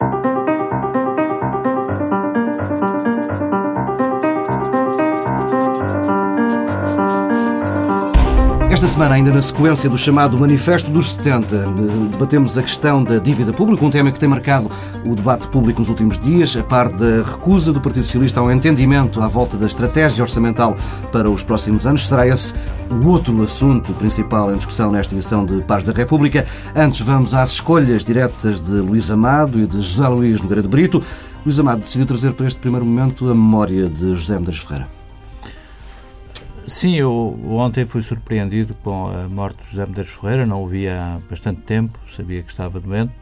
Thank you. Esta semana, ainda na sequência do chamado Manifesto dos 70, debatemos a questão da dívida pública, um tema que tem marcado o debate público nos últimos dias, a par da recusa do Partido Socialista ao entendimento à volta da estratégia orçamental para os próximos anos. Será esse o outro assunto principal em discussão nesta edição de Paz da República. Antes, vamos às escolhas diretas de Luís Amado e de José Luís Nogueira de Brito. Luís Amado decidiu trazer para este primeiro momento a memória de José Medeiros Ferreira. Sim, eu ontem fui surpreendido com a morte de José Medeiros Ferreira, não o via há bastante tempo, sabia que estava doente.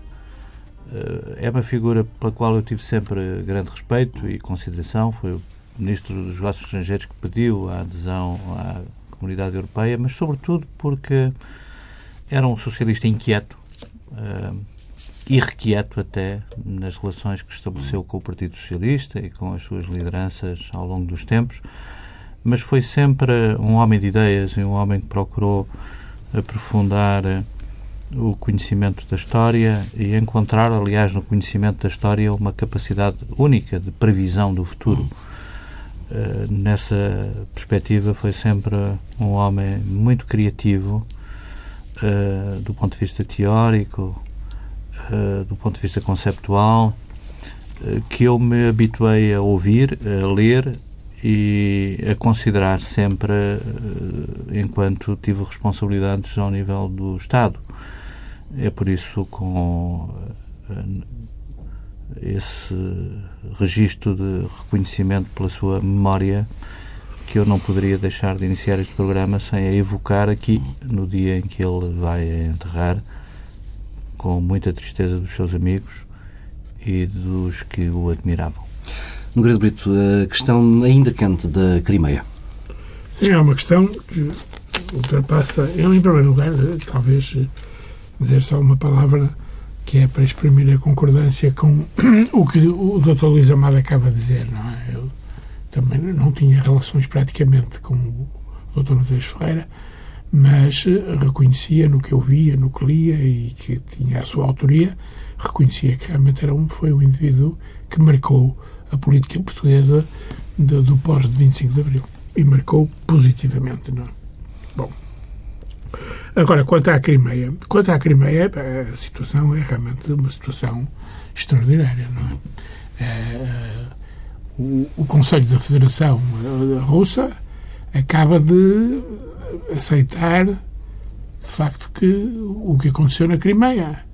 Eh, é uma figura pela qual eu tive sempre grande respeito e consideração. Foi o Ministro dos Negócios Estrangeiros que pediu a adesão à Comunidade Europeia, mas sobretudo porque era um socialista inquieto, uh, irrequieto até, nas relações que estabeleceu com o Partido Socialista e com as suas lideranças ao longo dos tempos mas foi sempre um homem de ideias e um homem que procurou aprofundar eh, o conhecimento da história e encontrar, aliás, no conhecimento da história uma capacidade única de previsão do futuro. Uh, nessa perspectiva, foi sempre um homem muito criativo uh, do ponto de vista teórico, uh, do ponto de vista conceptual, que eu me habituei a ouvir, a ler e a considerar sempre eh, enquanto tive responsabilidades ao nível do Estado. É por isso, com eh, esse registro de reconhecimento pela sua memória, que eu não poderia deixar de iniciar este programa sem a evocar aqui, no dia em que ele vai enterrar, com muita tristeza dos seus amigos e dos que o admiravam. Nogueira Brito, a questão ainda quente da Crimeia. Sim, é uma questão que ultrapassa. Eu, em primeiro lugar, talvez dizer só uma palavra que é para exprimir a concordância com o que o Dr. Luís Amado acaba de dizer, não é? Eu também não tinha relações praticamente com o Dr. Medeiros Ferreira, mas reconhecia no que eu via, no que lia e que tinha a sua autoria, reconhecia que realmente era um, foi um indivíduo que marcou a política portuguesa de, do pós de 25 de Abril e marcou positivamente. Não é? Bom, agora, quanto à Crimeia, quanto à Crimeia, a situação é realmente uma situação extraordinária, não é? é o, o Conselho da Federação Russa acaba de aceitar de facto que o que aconteceu na Crimeia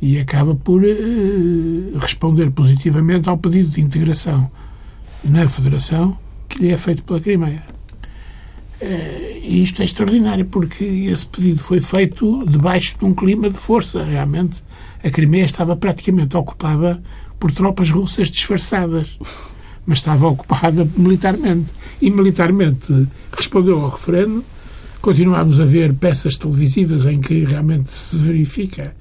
e acaba por uh, responder positivamente ao pedido de integração na Federação que lhe é feito pela Crimeia. Uh, e isto é extraordinário, porque esse pedido foi feito debaixo de um clima de força. Realmente, a Crimeia estava praticamente ocupada por tropas russas disfarçadas, mas estava ocupada militarmente. E militarmente respondeu ao referendo. Continuamos a ver peças televisivas em que realmente se verifica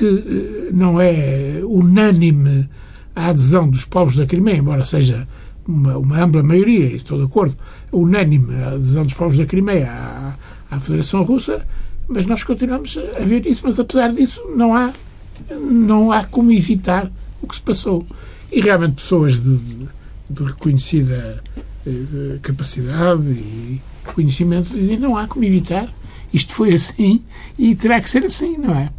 que eh, não é unânime a adesão dos povos da Crimeia, embora seja uma, uma ampla maioria, estou de acordo, unânime a adesão dos povos da Crimeia à, à Federação Russa, mas nós continuamos a ver isso, mas apesar disso não há, não há como evitar o que se passou. E realmente pessoas de, de reconhecida eh, capacidade e conhecimento dizem não há como evitar. Isto foi assim e terá que ser assim, não é?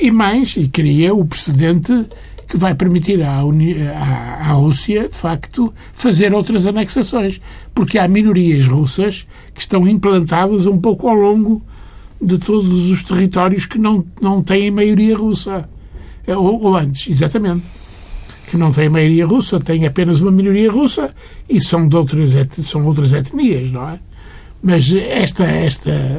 E mais, e cria o precedente que vai permitir à, Uni à, à Rússia, de facto, fazer outras anexações. Porque há minorias russas que estão implantadas um pouco ao longo de todos os territórios que não, não têm maioria russa. É, ou, ou antes, exatamente. Que não têm maioria russa, têm apenas uma minoria russa e são, de outras, são outras etnias, não é? Mas esta, esta,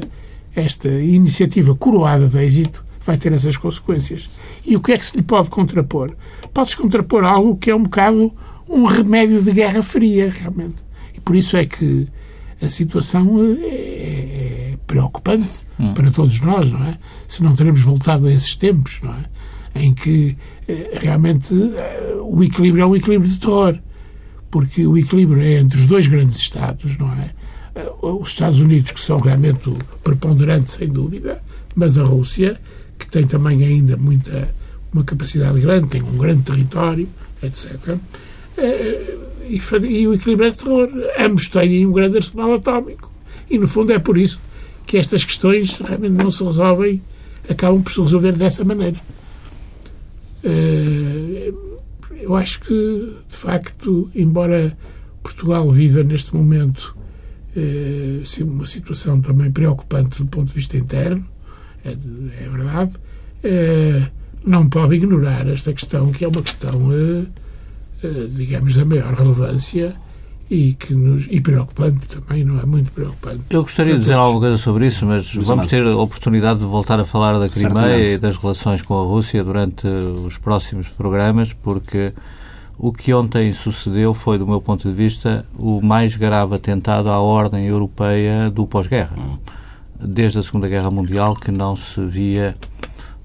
esta iniciativa coroada de êxito vai ter essas consequências. E o que é que se lhe pode contrapor? Pode-se contrapor algo que é um bocado um remédio de guerra fria, realmente. E por isso é que a situação é, é preocupante hum. para todos nós, não é? Se não teremos voltado a esses tempos, não é? Em que eh, realmente eh, o equilíbrio é um equilíbrio de terror. Porque o equilíbrio é entre os dois grandes Estados, não é? Eh, os Estados Unidos, que são realmente o preponderante, sem dúvida, mas a Rússia, que tem também ainda muita uma capacidade grande, tem um grande território, etc. Eh, e, e o equilíbrio é terror. Ambos têm um grande arsenal atómico. E, no fundo, é por isso que estas questões realmente não se resolvem, acabam por se resolver dessa maneira. Eh, eu acho que, de facto, embora Portugal viva neste momento eh, uma situação também preocupante do ponto de vista interno, é, é verdade, eh, não pode ignorar esta questão, que é uma questão, digamos, da maior relevância e, que nos, e preocupante também, não é? Muito preocupante. Eu gostaria de dizer alguma coisa sobre isso, mas vamos ter a oportunidade de voltar a falar da Crimeia e das relações com a Rússia durante os próximos programas, porque o que ontem sucedeu foi, do meu ponto de vista, o mais grave atentado à ordem europeia do pós-guerra. Desde a Segunda Guerra Mundial que não se via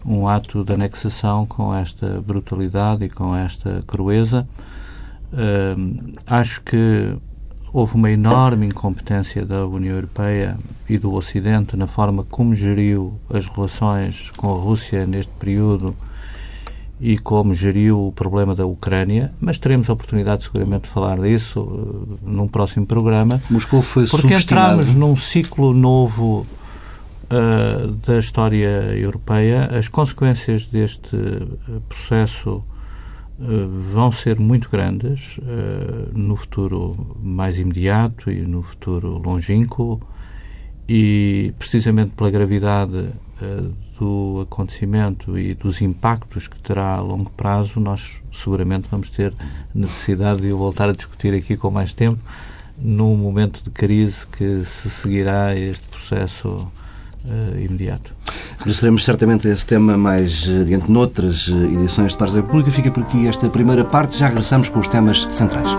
um ato de anexação com esta brutalidade e com esta crueza. Uh, acho que houve uma enorme incompetência da União Europeia e do Ocidente na forma como geriu as relações com a Rússia neste período e como geriu o problema da Ucrânia, mas teremos a oportunidade seguramente de falar disso uh, num próximo programa. Moscou foi Porque entramos num ciclo novo uh, da história europeia. As consequências deste processo eh, vão ser muito grandes uh, no futuro mais imediato e no futuro longínquo e precisamente pela gravidade do acontecimento e dos impactos que terá a longo prazo, nós seguramente vamos ter necessidade de voltar a discutir aqui com mais tempo num momento de crise que se seguirá este processo uh, imediato. Regressaremos certamente a esse tema mais uh, adiante noutras uh, edições de Pares da República. Fica por aqui esta primeira parte, já regressamos com os temas centrais.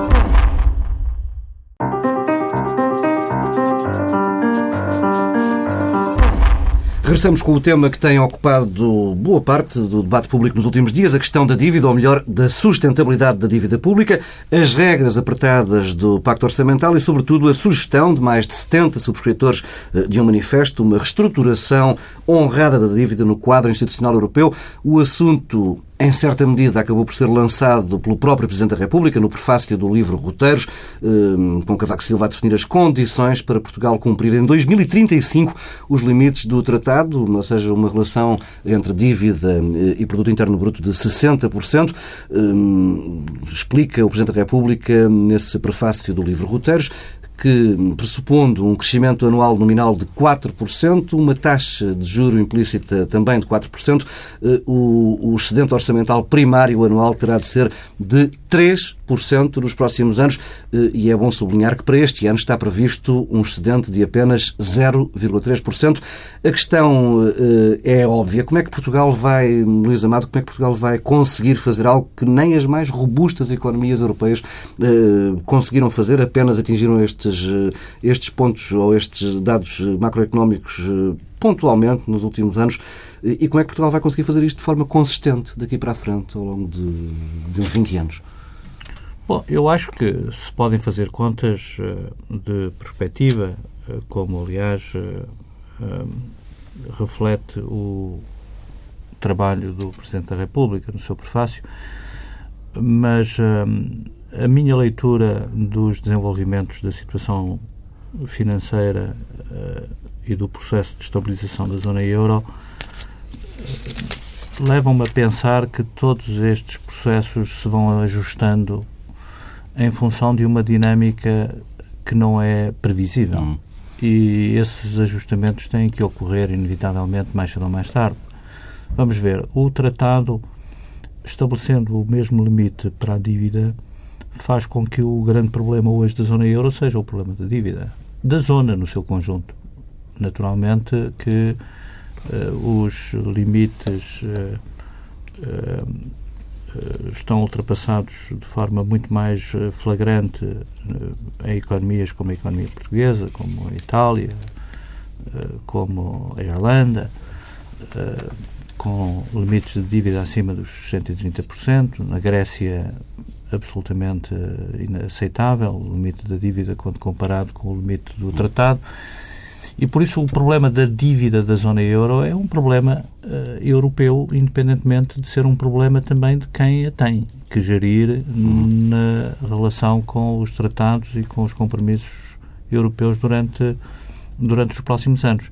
Regressamos com o tema que tem ocupado boa parte do debate público nos últimos dias, a questão da dívida, ou melhor, da sustentabilidade da dívida pública, as regras apertadas do Pacto Orçamental e, sobretudo, a sugestão de mais de 70 subscritores eh, de um manifesto, uma reestruturação honrada da dívida no quadro institucional europeu. O assunto em certa medida, acabou por ser lançado pelo próprio Presidente da República no prefácio do livro Roteiros, eh, com Cavaco Silva a definir as condições para Portugal cumprir em 2035 os limites do tratado, ou seja, uma relação entre dívida eh, e produto interno bruto de 60%. Eh, explica o Presidente da República nesse prefácio do livro Roteiros que, pressupondo um crescimento anual nominal de 4%, uma taxa de juro implícita também de 4%, eh, o, excedente orçamental primário anual terá de ser de 3% nos próximos anos eh, e é bom sublinhar que para este ano está previsto um excedente de apenas 0,3%. A questão eh, é óbvia. Como é que Portugal vai, Luís Amado, como é que Portugal vai conseguir fazer algo que nem as mais robustas economias europeias conseguiram fazer, apenas atingiram este estes, eh, estes pontos ou estes dados macroeconómicos eh, pontualmente nos últimos anos e como é que Portugal vai conseguir fazer isto de forma consistente daqui para a frente ao longo de, de uns 20 anos? Bom, eu acho que se podem fazer contas eh, de perspectiva, como aliás reflete o trabalho do Presidente da República no seu prefácio, mas a minha leitura dos desenvolvimentos da situação financeira e do processo de estabilização da zona euro levam-me a pensar que todos estes processos se vão ajustando em função de uma dinâmica que não é previsível. Hum. E esses ajustamentos têm que ocorrer inevitavelmente mais cedo ou mais tarde. Vamos ver, o tratado estabelecendo o mesmo limite para a dívida faz com que o grande problema hoje da zona euro seja o problema da dívida, da zona no seu conjunto. Naturalmente que uh, os limites uh, uh, estão ultrapassados de forma muito mais flagrante em economias como a economia portuguesa, como a Itália, como a Irlanda, com limites de dívida acima dos 130%. Na Grécia absolutamente inaceitável, o limite da dívida quando comparado com o limite do tratado. E por isso o problema da dívida da zona euro é um problema uh, europeu, independentemente de ser um problema também de quem a tem que gerir na relação com os tratados e com os compromissos europeus durante, durante os próximos anos.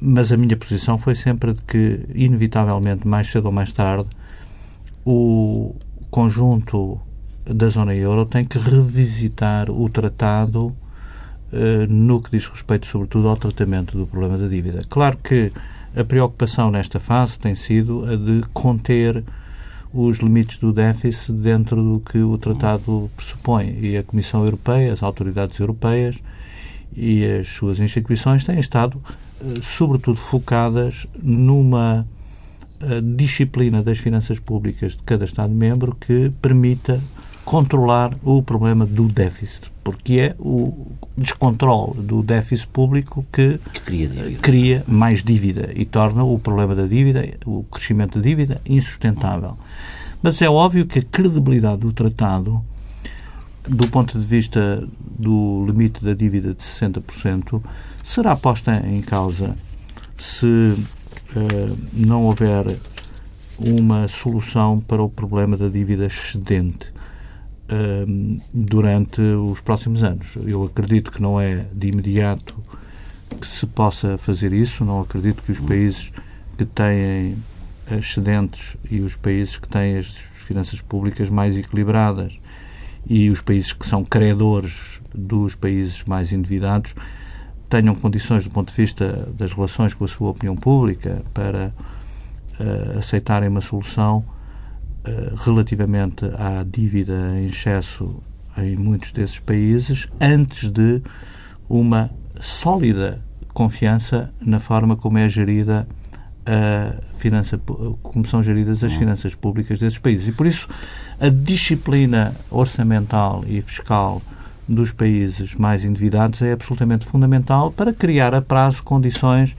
Mas a minha posição foi sempre de que, inevitavelmente, mais cedo ou mais tarde, o conjunto da zona euro tem que revisitar o tratado no que diz respeito, sobretudo, ao tratamento do problema da dívida. Claro que a preocupação nesta fase tem sido a de conter os limites do déficit dentro do que o tratado pressupõe. E a Comissão Europeia, as autoridades europeias e as suas instituições têm estado, eh, sobretudo, focadas numa eh, disciplina das finanças públicas de cada Estado-membro que permita controlar o problema do déficit, porque é o descontrole do déficit público que, que cria, cria, mais dívida e torna o problema da dívida, o crescimento da dívida, insustentável. Mas é óbvio que a credibilidade do tratado, do ponto de vista do limite da dívida de 60%, será posta em causa se uh, não houver uma solução para o problema da dívida excedente durante os próximos anos. Eu acredito que não é de imediato que se possa fazer isso, não acredito que os países que têm excedentes e os países que têm as finanças públicas mais equilibradas e os países que são credores dos países mais endividados tenham condições do ponto de vista das relações com a sua opinião pública para uh, aceitarem uma solução relativamente à dívida em excesso em muitos desses países antes de uma sólida confiança na forma como é gerida a finança, como são geridas as finanças públicas desses países. E por isso a disciplina orçamental e fiscal dos países mais endividados é absolutamente fundamental para criar a prazo condições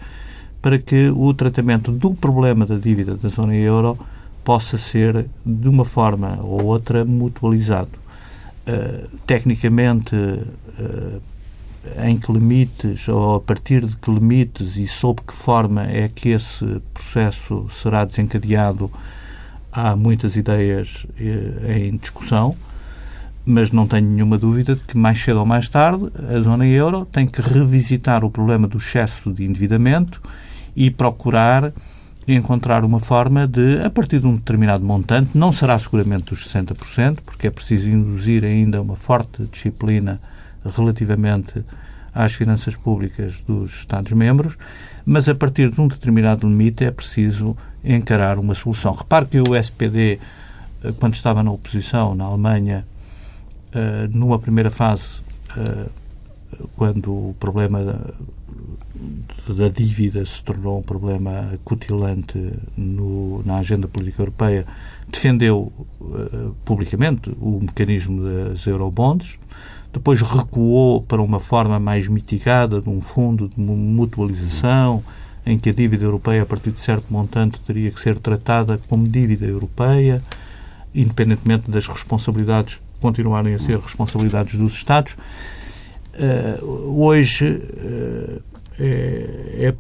para que o tratamento do problema da dívida da zona euro possa ser, de uma forma ou outra, mutualizado. Uh, tecnicamente, uh, em que limites ou a partir de que limites e sob que forma é que esse processo será desencadeado, há muitas ideias uh, em discussão, mas não tenho nenhuma dúvida de que mais cedo ou mais tarde a zona euro tem que revisitar o problema do excesso de endividamento e procurar encontrar uma forma de, a partir de um determinado montante, não será seguramente dos 60%, porque é preciso induzir ainda uma forte disciplina relativamente às finanças públicas dos Estados-membros, mas a partir de um determinado limite é preciso encarar uma solução. Repare que o SPD, eh, quando estava na oposição na Alemanha, eh, numa primeira fase, eh, quando o problema da dívida se tornou um problema cutilante no, na agenda política europeia, defendeu uh, publicamente o mecanismo das eurobonds, depois recuou para uma forma mais mitigada de um fundo de mutualização, em que a dívida europeia, a partir de certo montante, teria que ser tratada como dívida europeia, independentemente das responsabilidades continuarem a ser responsabilidades dos Estados. Uh, hoje, uh, é, é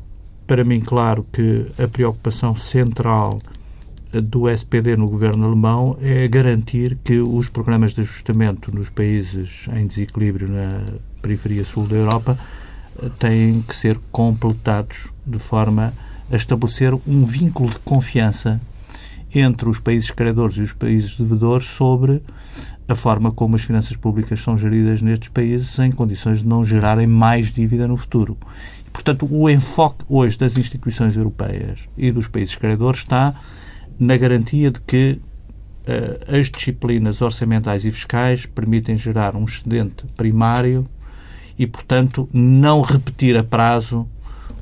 para mim claro que a preocupação central do SPD no governo alemão é garantir que os programas de ajustamento nos países em desequilíbrio na periferia sul da Europa eh, têm que ser completados de forma a estabelecer um vínculo de confiança entre os países credores e os países devedores sobre a forma como as finanças públicas são geridas nestes países em condições de não gerarem mais dívida no futuro. Portanto, o enfoque hoje das instituições europeias e dos países credores está na garantia de que uh, as disciplinas orçamentais e fiscais permitem gerar um excedente primário e, portanto, não repetir a prazo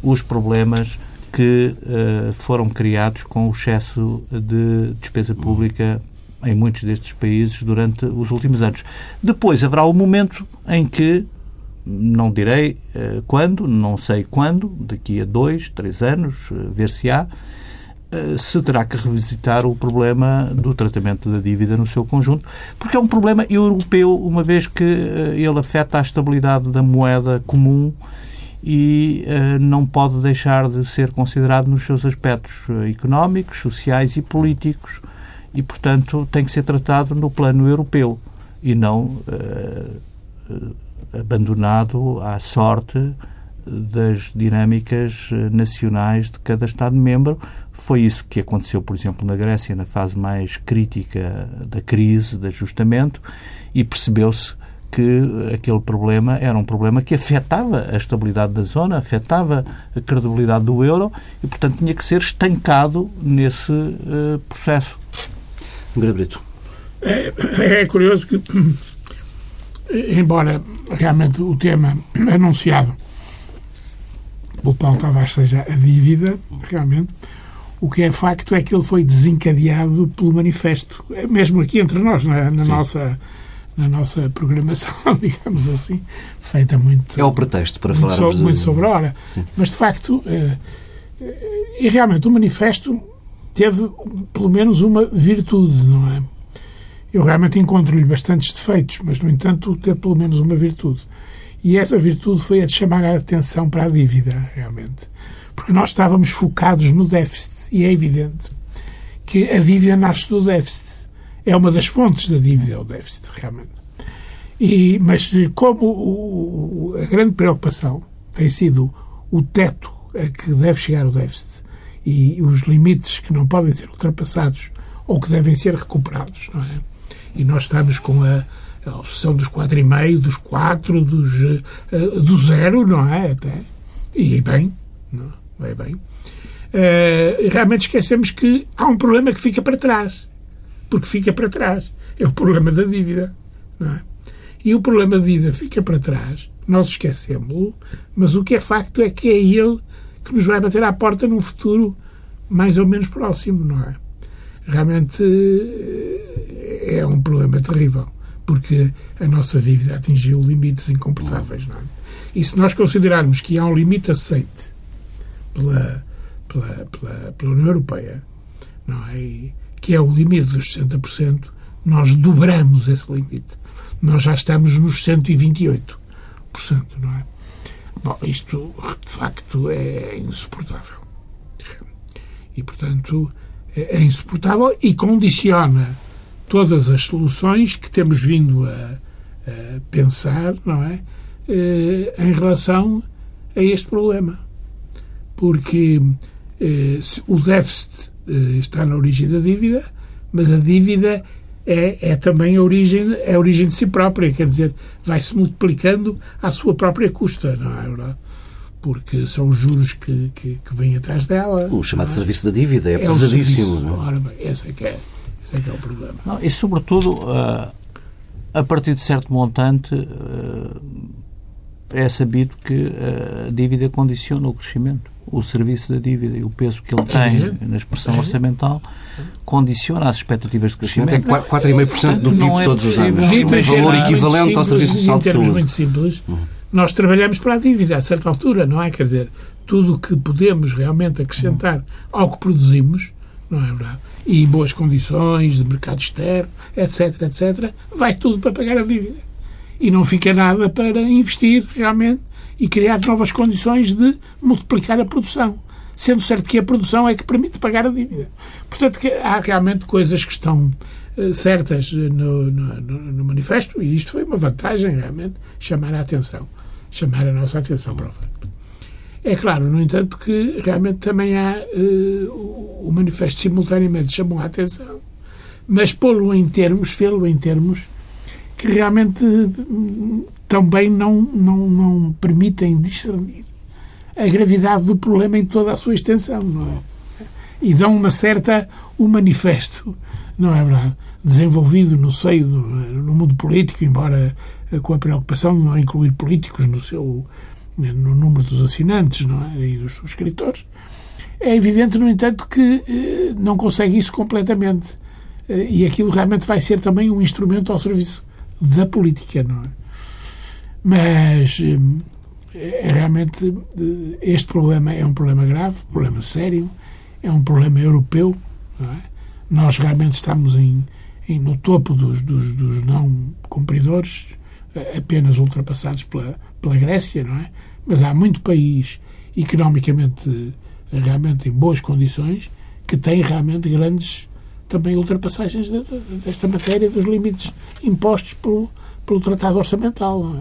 os problemas que uh, foram criados com o excesso de despesa pública em muitos destes países durante os últimos anos. Depois haverá o momento em que não direi uh, quando, não sei quando, daqui a dois, três anos, uh, ver se há, uh, se terá que revisitar o problema do tratamento da dívida no seu conjunto, porque é um problema europeu, uma vez que ele afeta a estabilidade da moeda comum e não pode deixar de ser considerado nos seus aspectos económicos, sociais e políticos e, portanto, tem que ser tratado no plano europeu e não abandonado à sorte das dinâmicas nacionais de cada Estado-membro. Foi isso que aconteceu, por exemplo, na Grécia, na fase mais crítica da crise, de ajustamento, e percebeu-se que aquele problema era um problema que afetava a estabilidade da zona, afetava a credibilidade do euro e, portanto, tinha que ser estancado nesse uh, processo. Brito. É, é curioso que, embora realmente o tema anunciado pelo Paulo Tavares seja a dívida, realmente, o que é facto é que ele foi desencadeado pelo manifesto, mesmo aqui entre nós, na, na nossa na nossa programação, digamos assim, feita muito. É o pretexto para falar sobre, de... muito sobre a hora. Sim. Mas, de facto, eh, eh, e realmente o manifesto teve pelo menos uma virtude, não é? Eu realmente encontro-lhe bastantes defeitos, mas, no entanto, teve pelo menos uma virtude. E essa virtude foi a de chamar a atenção para a dívida, realmente. Porque nós estávamos focados no déficit. E é evidente que a dívida nasce do déficit é uma das fontes da dívida, o déficit, realmente. E, mas como o, a grande preocupação tem sido o teto a que deve chegar o déficit e os limites que não podem ser ultrapassados ou que devem ser recuperados, não é? E nós estamos com a, a obsessão dos 4,5, dos 4, dos, uh, do zero, não é? Até. E bem, não, vai bem. Uh, realmente esquecemos que há um problema que fica para trás porque fica para trás. É o problema da dívida. É? E o problema da dívida fica para trás, nós esquecemos-lo, mas o que é facto é que é ele que nos vai bater à porta num futuro mais ou menos próximo, não é? Realmente é um problema terrível, porque a nossa dívida atingiu limites incomportáveis, não é? E se nós considerarmos que há um limite aceite pela, pela, pela, pela União Europeia, não é? Que é o limite dos 60%, nós dobramos esse limite. Nós já estamos nos 128%, não é? Bom, isto, de facto, é insuportável. E, portanto, é insuportável e condiciona todas as soluções que temos vindo a, a pensar, não é? Eh, em relação a este problema. Porque eh, o déficit eh, está na origem da dívida, mas a dívida é, é também a origem, é a origem de si própria, quer dizer, vai-se multiplicando à sua própria custa, não é verdade? Porque são os juros que, que, que vêm atrás dela. O chamado é? serviço da dívida é, é pesadíssimo. Não? É? Ora bem, esse é que é, esse é, que é o problema. Não, e, sobretudo, uh, a partir de certo montante, uh, é sabido que a dívida condiciona o crescimento o serviço da dívida e o peso que ele tem na expressão orçamental condiciona as expectativas de crescimento. Tem 4,5% do PIB é todos os anos. Um valor equivalente ao Serviço Social de Saúde. muito simples, nós trabalhamos para a dívida a certa altura, não é? Quer dizer, tudo o que podemos realmente acrescentar ao que produzimos, é? E boas condições de mercado externo, etc, etc, vai tudo para pagar a dívida. E não fica nada para investir realmente e criar novas condições de multiplicar a produção. Sendo certo que a produção é que permite pagar a dívida. Portanto, há realmente coisas que estão uh, certas no, no, no, manifesto e isto foi uma vantagem, realmente, chamar a atenção. Chamar a nossa atenção para o. É claro, no entanto, que realmente também há. Uh, o manifesto simultaneamente chamou a atenção, mas pô-lo em termos, fê-lo em termos que realmente também não, não, não permitem discernir a gravidade do problema em toda a sua extensão, não é? E dão uma certa o um manifesto, não é verdade? Desenvolvido no seio do, no mundo político, embora eh, com a preocupação de não incluir políticos no seu no número dos assinantes, não é? E dos subscritores. É evidente, no entanto, que eh, não consegue isso completamente. Eh, e aquilo realmente vai ser também um instrumento ao serviço da política, não é? Mas hum, é, realmente eh, este problema é um problema grave, um problema sério, é um problema europeu. É? Nós realmente estamos em, em no topo dos, dos, dos, não cumpridores, eh, apenas ultrapassados pela, pela Grécia, não é? mas há muito país economicamente realmente em boas condições que tem realmente grandes também ultrapassagens desta matéria dos limites impostos pelo, pelo Tratado Orçamental.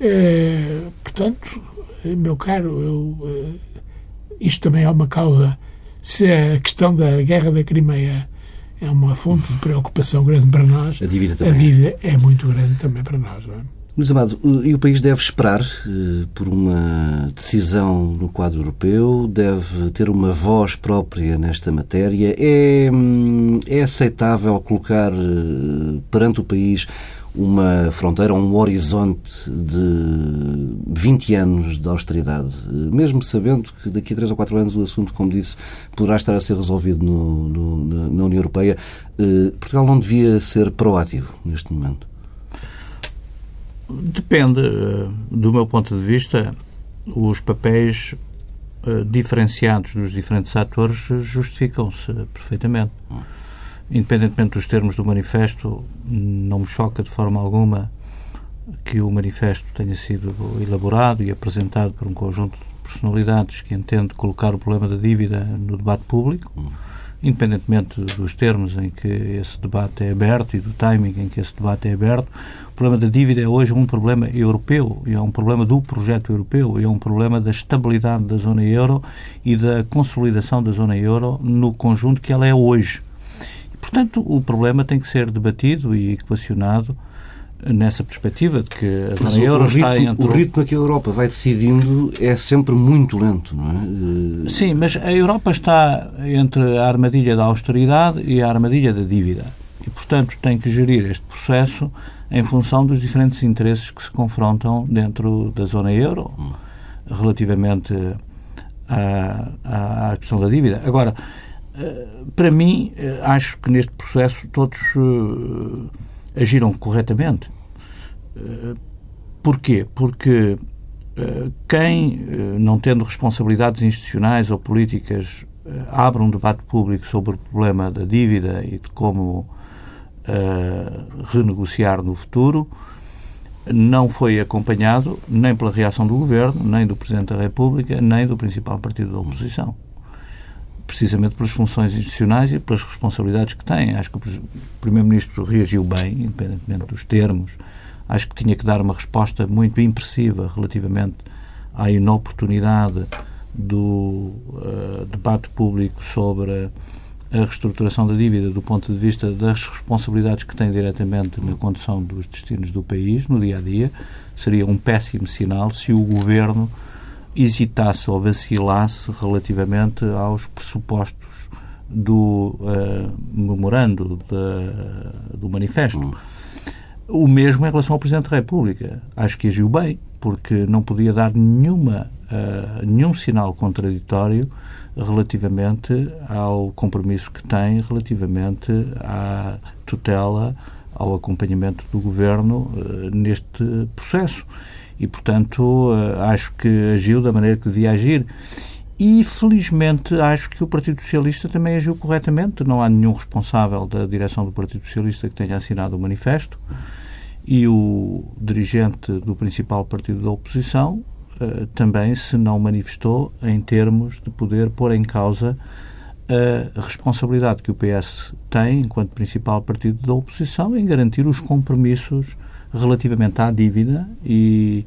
É? É, portanto, meu caro, eu, é, isto também é uma causa. Se a questão da guerra da Crimeia é uma fonte de preocupação grande para nós, a dívida, também. A dívida é muito grande também para nós. Não é? Luís Amado, e o país deve esperar uh, por uma decisão no quadro europeu? Deve ter uma voz própria nesta matéria? É, hum, é aceitável colocar uh, perante o país uma fronteira, um horizonte de 20 anos de austeridade, mesmo sabendo que daqui a 3 ou 4 anos o assunto, como disse, poderá estar a ser resolvido no, no, na União Europeia. Uh, Portugal não devia ser proativo neste momento? Depende. Eh, do meu ponto de vista, os papéis uh, diferenciados dos diferentes atores justificam-se perfeitamente. Independentemente dos termos do manifesto, não me choca de forma alguma que o manifesto tenha sido elaborado e apresentado por um conjunto de personalidades que entende colocar o problema da dívida no debate público independentemente dos termos em que esse debate é aberto e do timing em que esse debate é aberto, o problema da dívida é hoje um problema europeu, e é um problema do projeto europeu, e é um problema da estabilidade da zona euro e da consolidação da zona euro no conjunto que ela é hoje. Portanto, o problema tem que ser debatido e equacionado nessa perspectiva de que a zona euro ritmo, está entre... O ritmo que a Europa vai decidindo é sempre muito lento, não é? Eh, Sim, mas a Europa está entre a armadilha da austeridade e a armadilha da dívida. E, portanto, tem que gerir este processo em função dos diferentes interesses que se confrontam dentro da zona euro relativamente à, à questão da dívida. Agora, eh, para mim, eh, acho que neste processo todos agiram corretamente. Eh, porquê? Porque eh, quem, eh, não tendo responsabilidades institucionais ou políticas, abre um debate público sobre o problema da dívida e de como renegociar no futuro, não foi acompanhado nem pela reação do Governo, nem do Presidente da República, nem do principal partido da oposição precisamente pelas funções institucionais e pelas responsabilidades que tem. Acho que o Primeiro-Ministro reagiu bem, independentemente dos termos. Acho que tinha que dar uma resposta muito impressiva relativamente à inoportunidade do uh, debate público sobre a reestruturação da dívida do ponto de vista das responsabilidades que tem diretamente na condução dos destinos do país no dia a dia. Seria um péssimo sinal se o governo hesitasse ou vacilasse relativamente aos pressupostos do uh, memorando de, do manifesto. Hum. O mesmo em relação ao Presidente da República. Acho que agiu bem, porque não podia dar nenhuma, uh, nenhum sinal contraditório relativamente ao compromisso que tem relativamente à tutela, ao acompanhamento do Governo uh, neste processo e, portanto, eh, acho que agiu da maneira que devia agir. E, felizmente, acho que o Partido Socialista também agiu corretamente. Não há nenhum responsável da direção do Partido Socialista que tenha assinado o manifesto. E o dirigente do principal partido da oposição uh, também se não manifestou em termos de poder pôr em causa a responsabilidade que o PS tem, enquanto principal partido da oposição, em garantir os compromissos relativamente à dívida e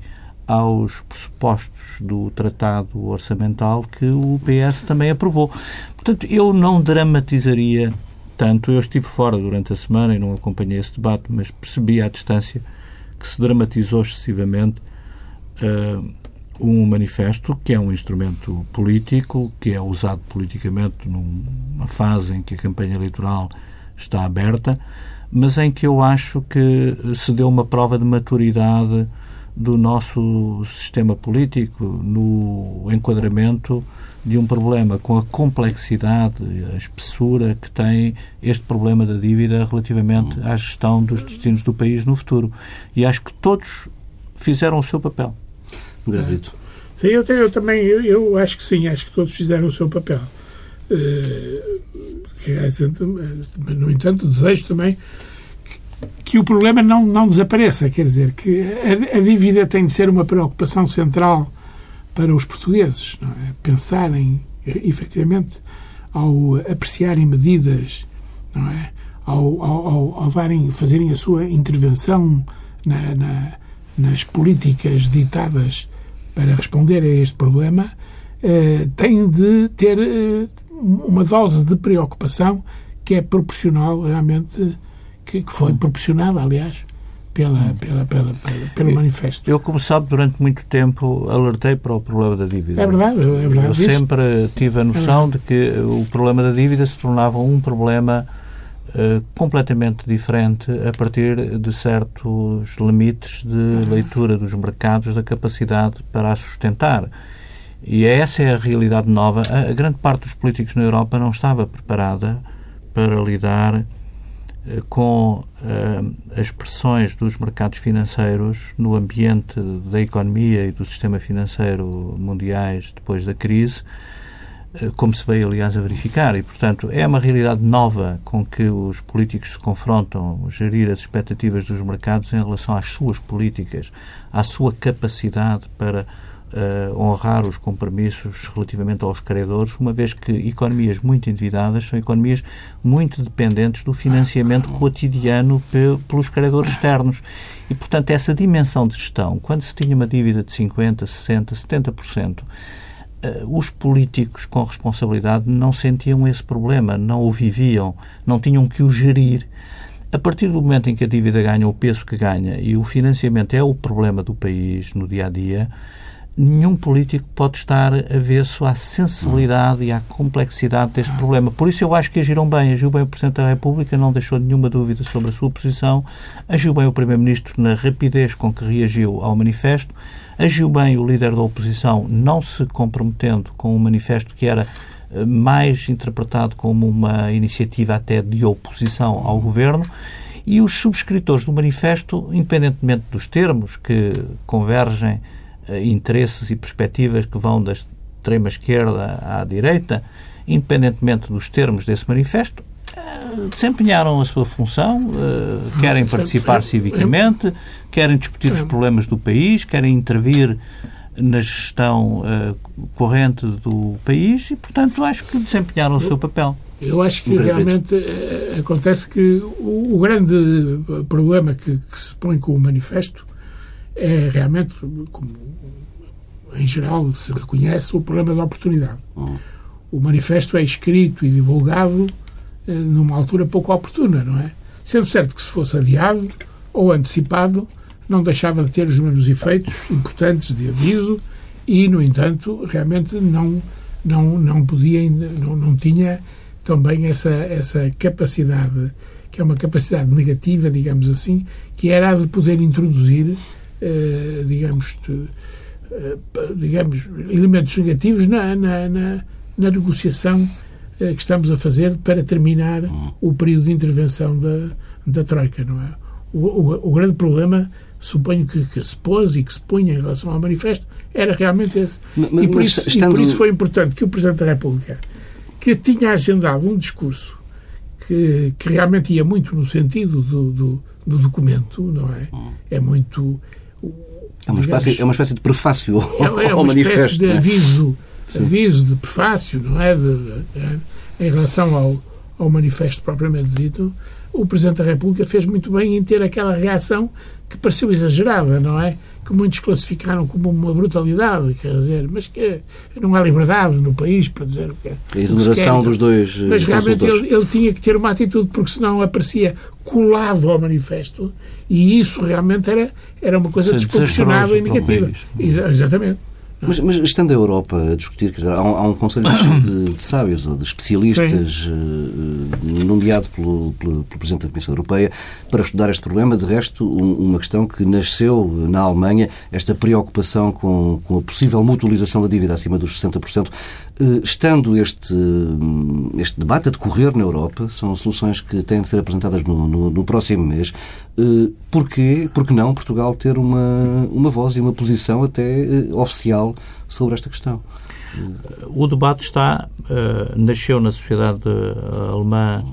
aos pressupostos do tratado orçamental que o PS também aprovou. Portanto, eu não dramatizaria tanto. Eu estive fora durante a semana e não acompanhei esse debate, mas percebi à distância que se dramatizou excessivamente uh, um manifesto que é um instrumento político, que é usado politicamente numa fase em que a campanha eleitoral está aberta, mas em que eu acho que se deu uma prova de maturidade do nosso sistema político no enquadramento de um problema com a complexidade, a espessura que tem este problema da dívida relativamente à gestão dos destinos do país no futuro. E acho que todos fizeram o seu papel. Gabrito. Sim, eu, eu também eu, eu, acho que sim, acho que todos fizeram o seu papel. Uh, no entanto, desejo também que, o problema não, não desapareça. Quer dizer, que a, a dívida tem de ser uma preocupação central para os portugueses. É? Pensarem, efetivamente, ao apreciarem medidas, não é? ao, ao, ao darem, fazerem a sua intervenção na, na, nas políticas ditadas para responder a este problema, eh, têm de ter eh, uma dose de preocupação que é proporcional realmente, que, que foi proporcionada, aliás, pela, pela, pela, pela, pelo manifesto. Eu, como sabe, durante muito tempo alertei para o problema da dívida. É verdade, é verdade. Eu sempre tive a noção é de que o problema da dívida se tornava um problema uh, completamente diferente a partir de certos limites de leitura dos mercados, da capacidade para a sustentar. E essa é a realidade nova. A, grande parte dos políticos na Europa não estava preparada para lidar eh, com uh, as pressões dos mercados financeiros no ambiente da economia e do sistema financeiro mundiais depois da crise, uh, como se veio, aliás, a verificar. E, portanto, é uma realidade nova com que os políticos se confrontam, gerir as expectativas dos mercados em relação às suas políticas, à sua capacidade para uh, honrar os compromissos relativamente aos credores, uma vez que economias muito endividadas são economias muito dependentes do financiamento cotidiano pelos credores externos. E, portanto, essa dimensão de gestão, quando se tinha uma dívida de 50%, 60%, 70%, os políticos com responsabilidade não sentiam esse problema, não o viviam, não tinham que o gerir. A partir do momento em que a dívida ganha o peso que ganha e o financiamento é o problema do país no dia a dia, nenhum político pode estar avesso à sensibilidade e à complexidade deste problema. Por isso eu acho que agiram bem. Agiu bem o Presidente da República, não deixou nenhuma dúvida sobre a sua posição. Agiu bem o Primeiro-Ministro na rapidez com que reagiu ao manifesto. Agiu bem o líder da oposição, não se comprometendo com um manifesto que era eh, mais interpretado como uma iniciativa até de oposição ao governo. E os subscritores do manifesto, independentemente dos termos que convergem interesses e perspectivas que vão da extrema esquerda à direita, independentemente dos termos desse manifesto, eh, desempenharam a sua função, eh, querem participar civicamente, querem discutir os problemas do país, querem intervir na gestão corrente do país e, portanto, acho que desempenharam o seu papel. Eu acho que realmente acontece que o, grande problema que, que se põe com o manifesto é realmente, como em geral se reconhece, o problema da oportunidade. Uhum. O manifesto é escrito e divulgado eh, numa altura pouco oportuna, não é? Sendo certo que se fosse adiado ou antecipado, não deixava de ter os mesmos efeitos importantes de aviso e, no entanto, realmente não não não podia não, não tinha também essa essa capacidade que é uma capacidade negativa, digamos assim, que era a de poder introduzir digamos, de, eh, digamos, elementos negativos na, na, na, na negociação eh, que estamos a fazer para terminar hum. o período de intervenção da, da Troika, não é? O, o, o grande problema, suponho que, que, se pôs e que se punha em relação ao manifesto, era realmente esse. Mas, e, por isso, estando... e por isso foi importante que o Presidente da República, que tinha agendado um discurso que, que realmente ia muito no sentido do, do, do documento, não é? Hum. É muito é uma, digamos, espécie, é uma espécie de prefácio é, é uma espécie de é? aviso, aviso de prefácio, não é? De, é? Em relação ao, ao manifesto propriamente dito, o Presidente da República fez muito bem em ter aquela reação que pareceu exagerada, não é? Que muitos classificaram como uma brutalidade, quer dizer, mas que não há liberdade no país para dizer o que é. A exoneração dos dois. Mas realmente ele, ele, tinha que ter uma atitude, porque senão aparecia colado ao manifesto e isso realmente era, era uma coisa desproporcionada e negativa. Exatamente. Mas, mas, estando a Europa a discutir, dizer, há, um, há, um, conselho de, de, sábios ou de especialistas uh, nomeado pelo, pelo, pelo, Presidente da Comissão Europeia para estudar este problema. De resto, um, uma questão que nasceu na Alemanha, esta preocupação com, com a possível mutualização da dívida acima dos 60%. Uh, estando este, este debate a decorrer na Europa, são soluções que têm de ser apresentadas no, no, no próximo mês. Uh, porquê, porque não Portugal ter uma, uma voz e uma posição até uh, oficial sobre esta questão? O debate está, nasceu na sociedade alemã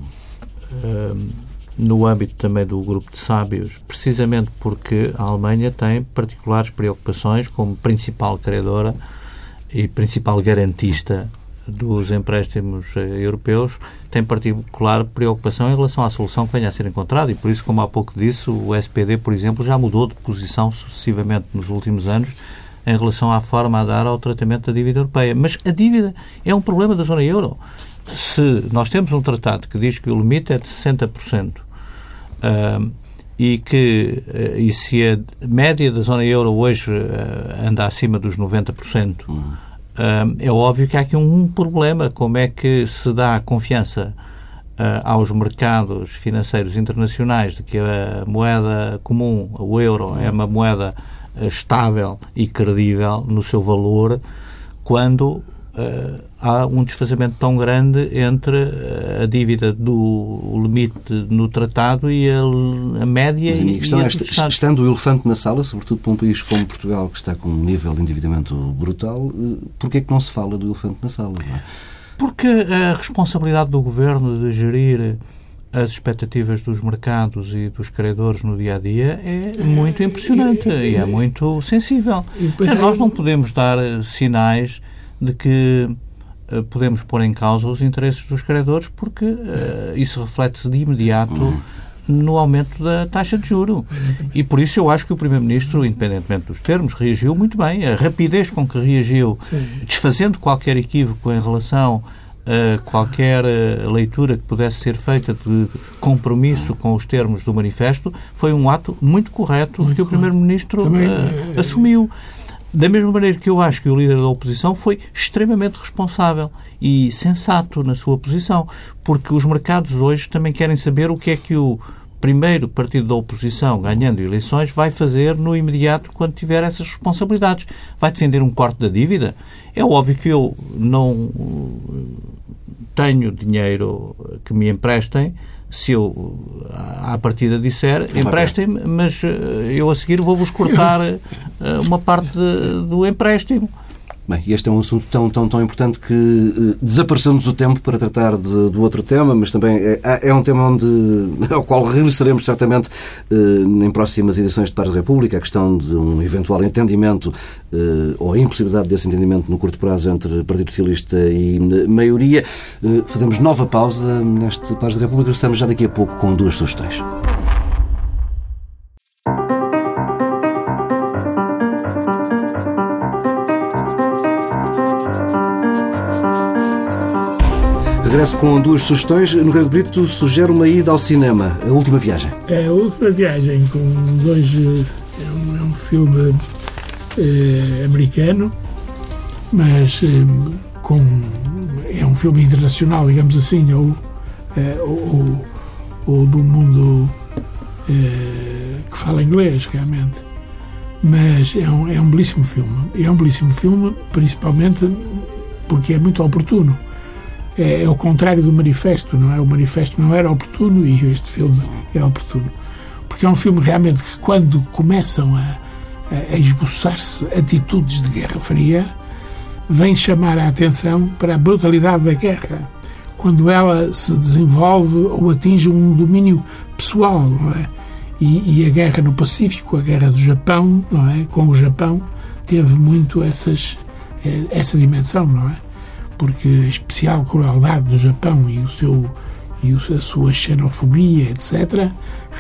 no âmbito também do grupo de sábios, precisamente porque a Alemanha tem particulares preocupações como principal credora e principal garantista dos empréstimos eh, europeus, tem particular preocupação em relação à solução que venha a ser encontrada e por isso, como há pouco disse, o SPD, por exemplo, já mudou de posição sucessivamente nos últimos anos em relação à forma a dar ao tratamento da dívida europeia. Mas a dívida é um problema da zona euro. Se nós temos um tratado que diz que o limite é de 60%, uh, e que uh, e se a média da zona euro hoje uh, anda acima dos 90%, uhum. É óbvio que há aqui um, problema. Como é que se dá confiança aos mercados financeiros internacionais de que a moeda comum, o euro, é uma moeda estável e credível no seu valor quando uh, há um desfazamento tão grande entre eh, a dívida do limite no tratado e a, a média Mas a minha questão é, estando o elefante na sala, sobretudo para um país como Portugal, que está com um nível de endividamento brutal, eh, porquê é que não se fala do elefante na sala? É? Porque a responsabilidade do governo de gerir as expectativas dos mercados e dos credores no dia a dia é muito impressionante e é muito sensível. Nós não podemos dar sinais de que uh, podemos pôr em causa os interesses dos credores porque uh, isso reflete-se de imediato uhum. no aumento da taxa de juro. E por isso eu acho que o Primeiro-Ministro, independentemente dos termos, reagiu muito bem. A rapidez com que reagiu, desfazendo qualquer equívoco em relação a qualquer uh, leitura que pudesse ser feita de compromisso com os termos do manifesto, foi um ato muito correto muito que o Primeiro-Ministro assumiu. Da mesma maneira que eu acho que o líder da oposição foi extremamente responsável e sensato na sua posição, porque os mercados hoje também querem saber o que é que o primeiro partido da oposição, ganhando eleições, vai fazer no imediato quando tiver essas responsabilidades. Vai defender um corte da dívida? É óbvio que eu não tenho dinheiro que me emprestem se eu à partida disser emprestem-me, mas eh, eu a seguir vou-vos cortar eh, uma parte do empréstimo. Bem, este é um assunto tão, tão, tão importante que uh, desaparecemos o tempo para tratar de, do outro tema, mas também é, é, um tema onde, ao qual regressaremos certamente uh, em próximas edições de Pares da República, a questão de um eventual entendimento uh, ou a impossibilidade desse entendimento no curto prazo entre Partido Socialista e maioria. fazemos nova pausa neste Pares da República, estamos já daqui a pouco com duas sugestões. Regresso com duas sugestões. No Grego Brito sugere uma ida ao cinema, A Última Viagem. É a Última Viagem, com dois. É um, é um filme é, americano, mas é, com. É um filme internacional, digamos assim, ou, ou, ou do mundo que fala inglês, realmente. Mas é um, é um belíssimo filme. É um belíssimo filme, principalmente porque é muito oportuno é, é o contrário do manifesto, não é? O manifesto não era oportuno e este filme é oportuno. Porque é um filme realmente que, quando começam a, a esboçar-se atitudes de Guerra Fria, vem chamar a atenção para a brutalidade da guerra, quando ela se desenvolve ou atinge um domínio pessoal, não é? E, e, a guerra no Pacífico, a guerra do Japão, não é? Com o Japão, teve muito essas, eh, essa dimensão, não é? Porque a especial crueldade do Japão e o seu e a sua xenofobia, etc.,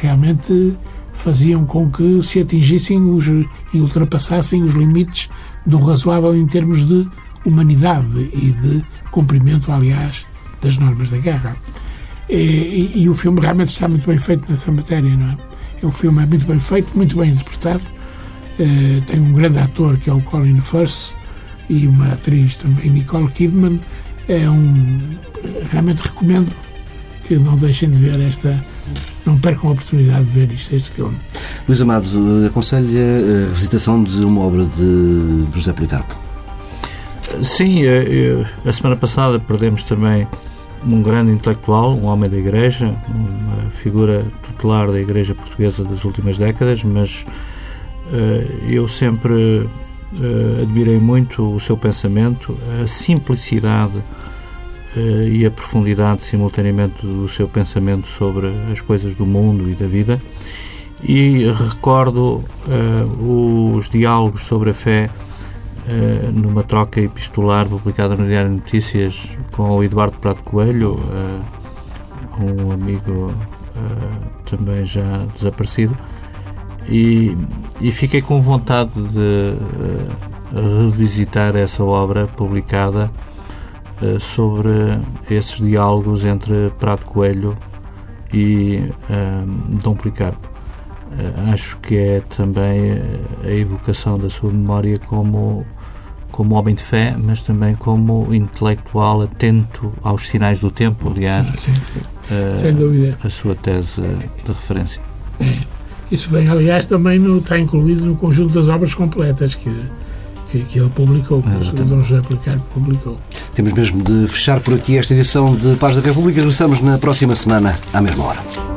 realmente faziam com que se atingissem os, e ultrapassassem os limites do razoável em termos de humanidade e de cumprimento, aliás, das normas da guerra. E, e, e, o filme realmente está muito bem feito nessa matéria, não é? O filme é muito bem feito, muito bem interpretado. Uh, tem um grande ator que é o Colin Firth, e uma atriz também, Nicole Kidman. É um. Realmente recomendo que não deixem de ver esta. Não percam a oportunidade de ver isto, este filme. Luís Amado, aconselha a visitação de uma obra de José Policarpo? Sim, eh, eh, a semana passada perdemos também um grande intelectual, um homem da Igreja, uma figura tutelar da Igreja Portuguesa das últimas décadas, mas eh, eu sempre uh, admirei muito o seu pensamento, a simplicidade e a profundidade simultaneamente do seu pensamento sobre as coisas do mundo e da vida. E recordo os diálogos sobre a fé numa troca epistolar publicada no Diário de Notícias com o Eduardo Prato Coelho, um amigo também já desaparecido, e, e fiquei com vontade de revisitar essa obra publicada uh, sobre esses diálogos entre Prato Coelho e uh, Dom Policarpo. Uh, acho que é também a evocação da sua memória como como homem de fé, mas também como intelectual atento aos sinais do tempo, aliás, sim, a sua tese de referência. Isso vem, aliás, também no, está incluído no conjunto das obras completas que que, que ele publicou, que o Dom José Policarpo publicou. Temos mesmo de fechar por aqui esta edição de Paz da República. Regressamos na próxima semana, à mesma hora.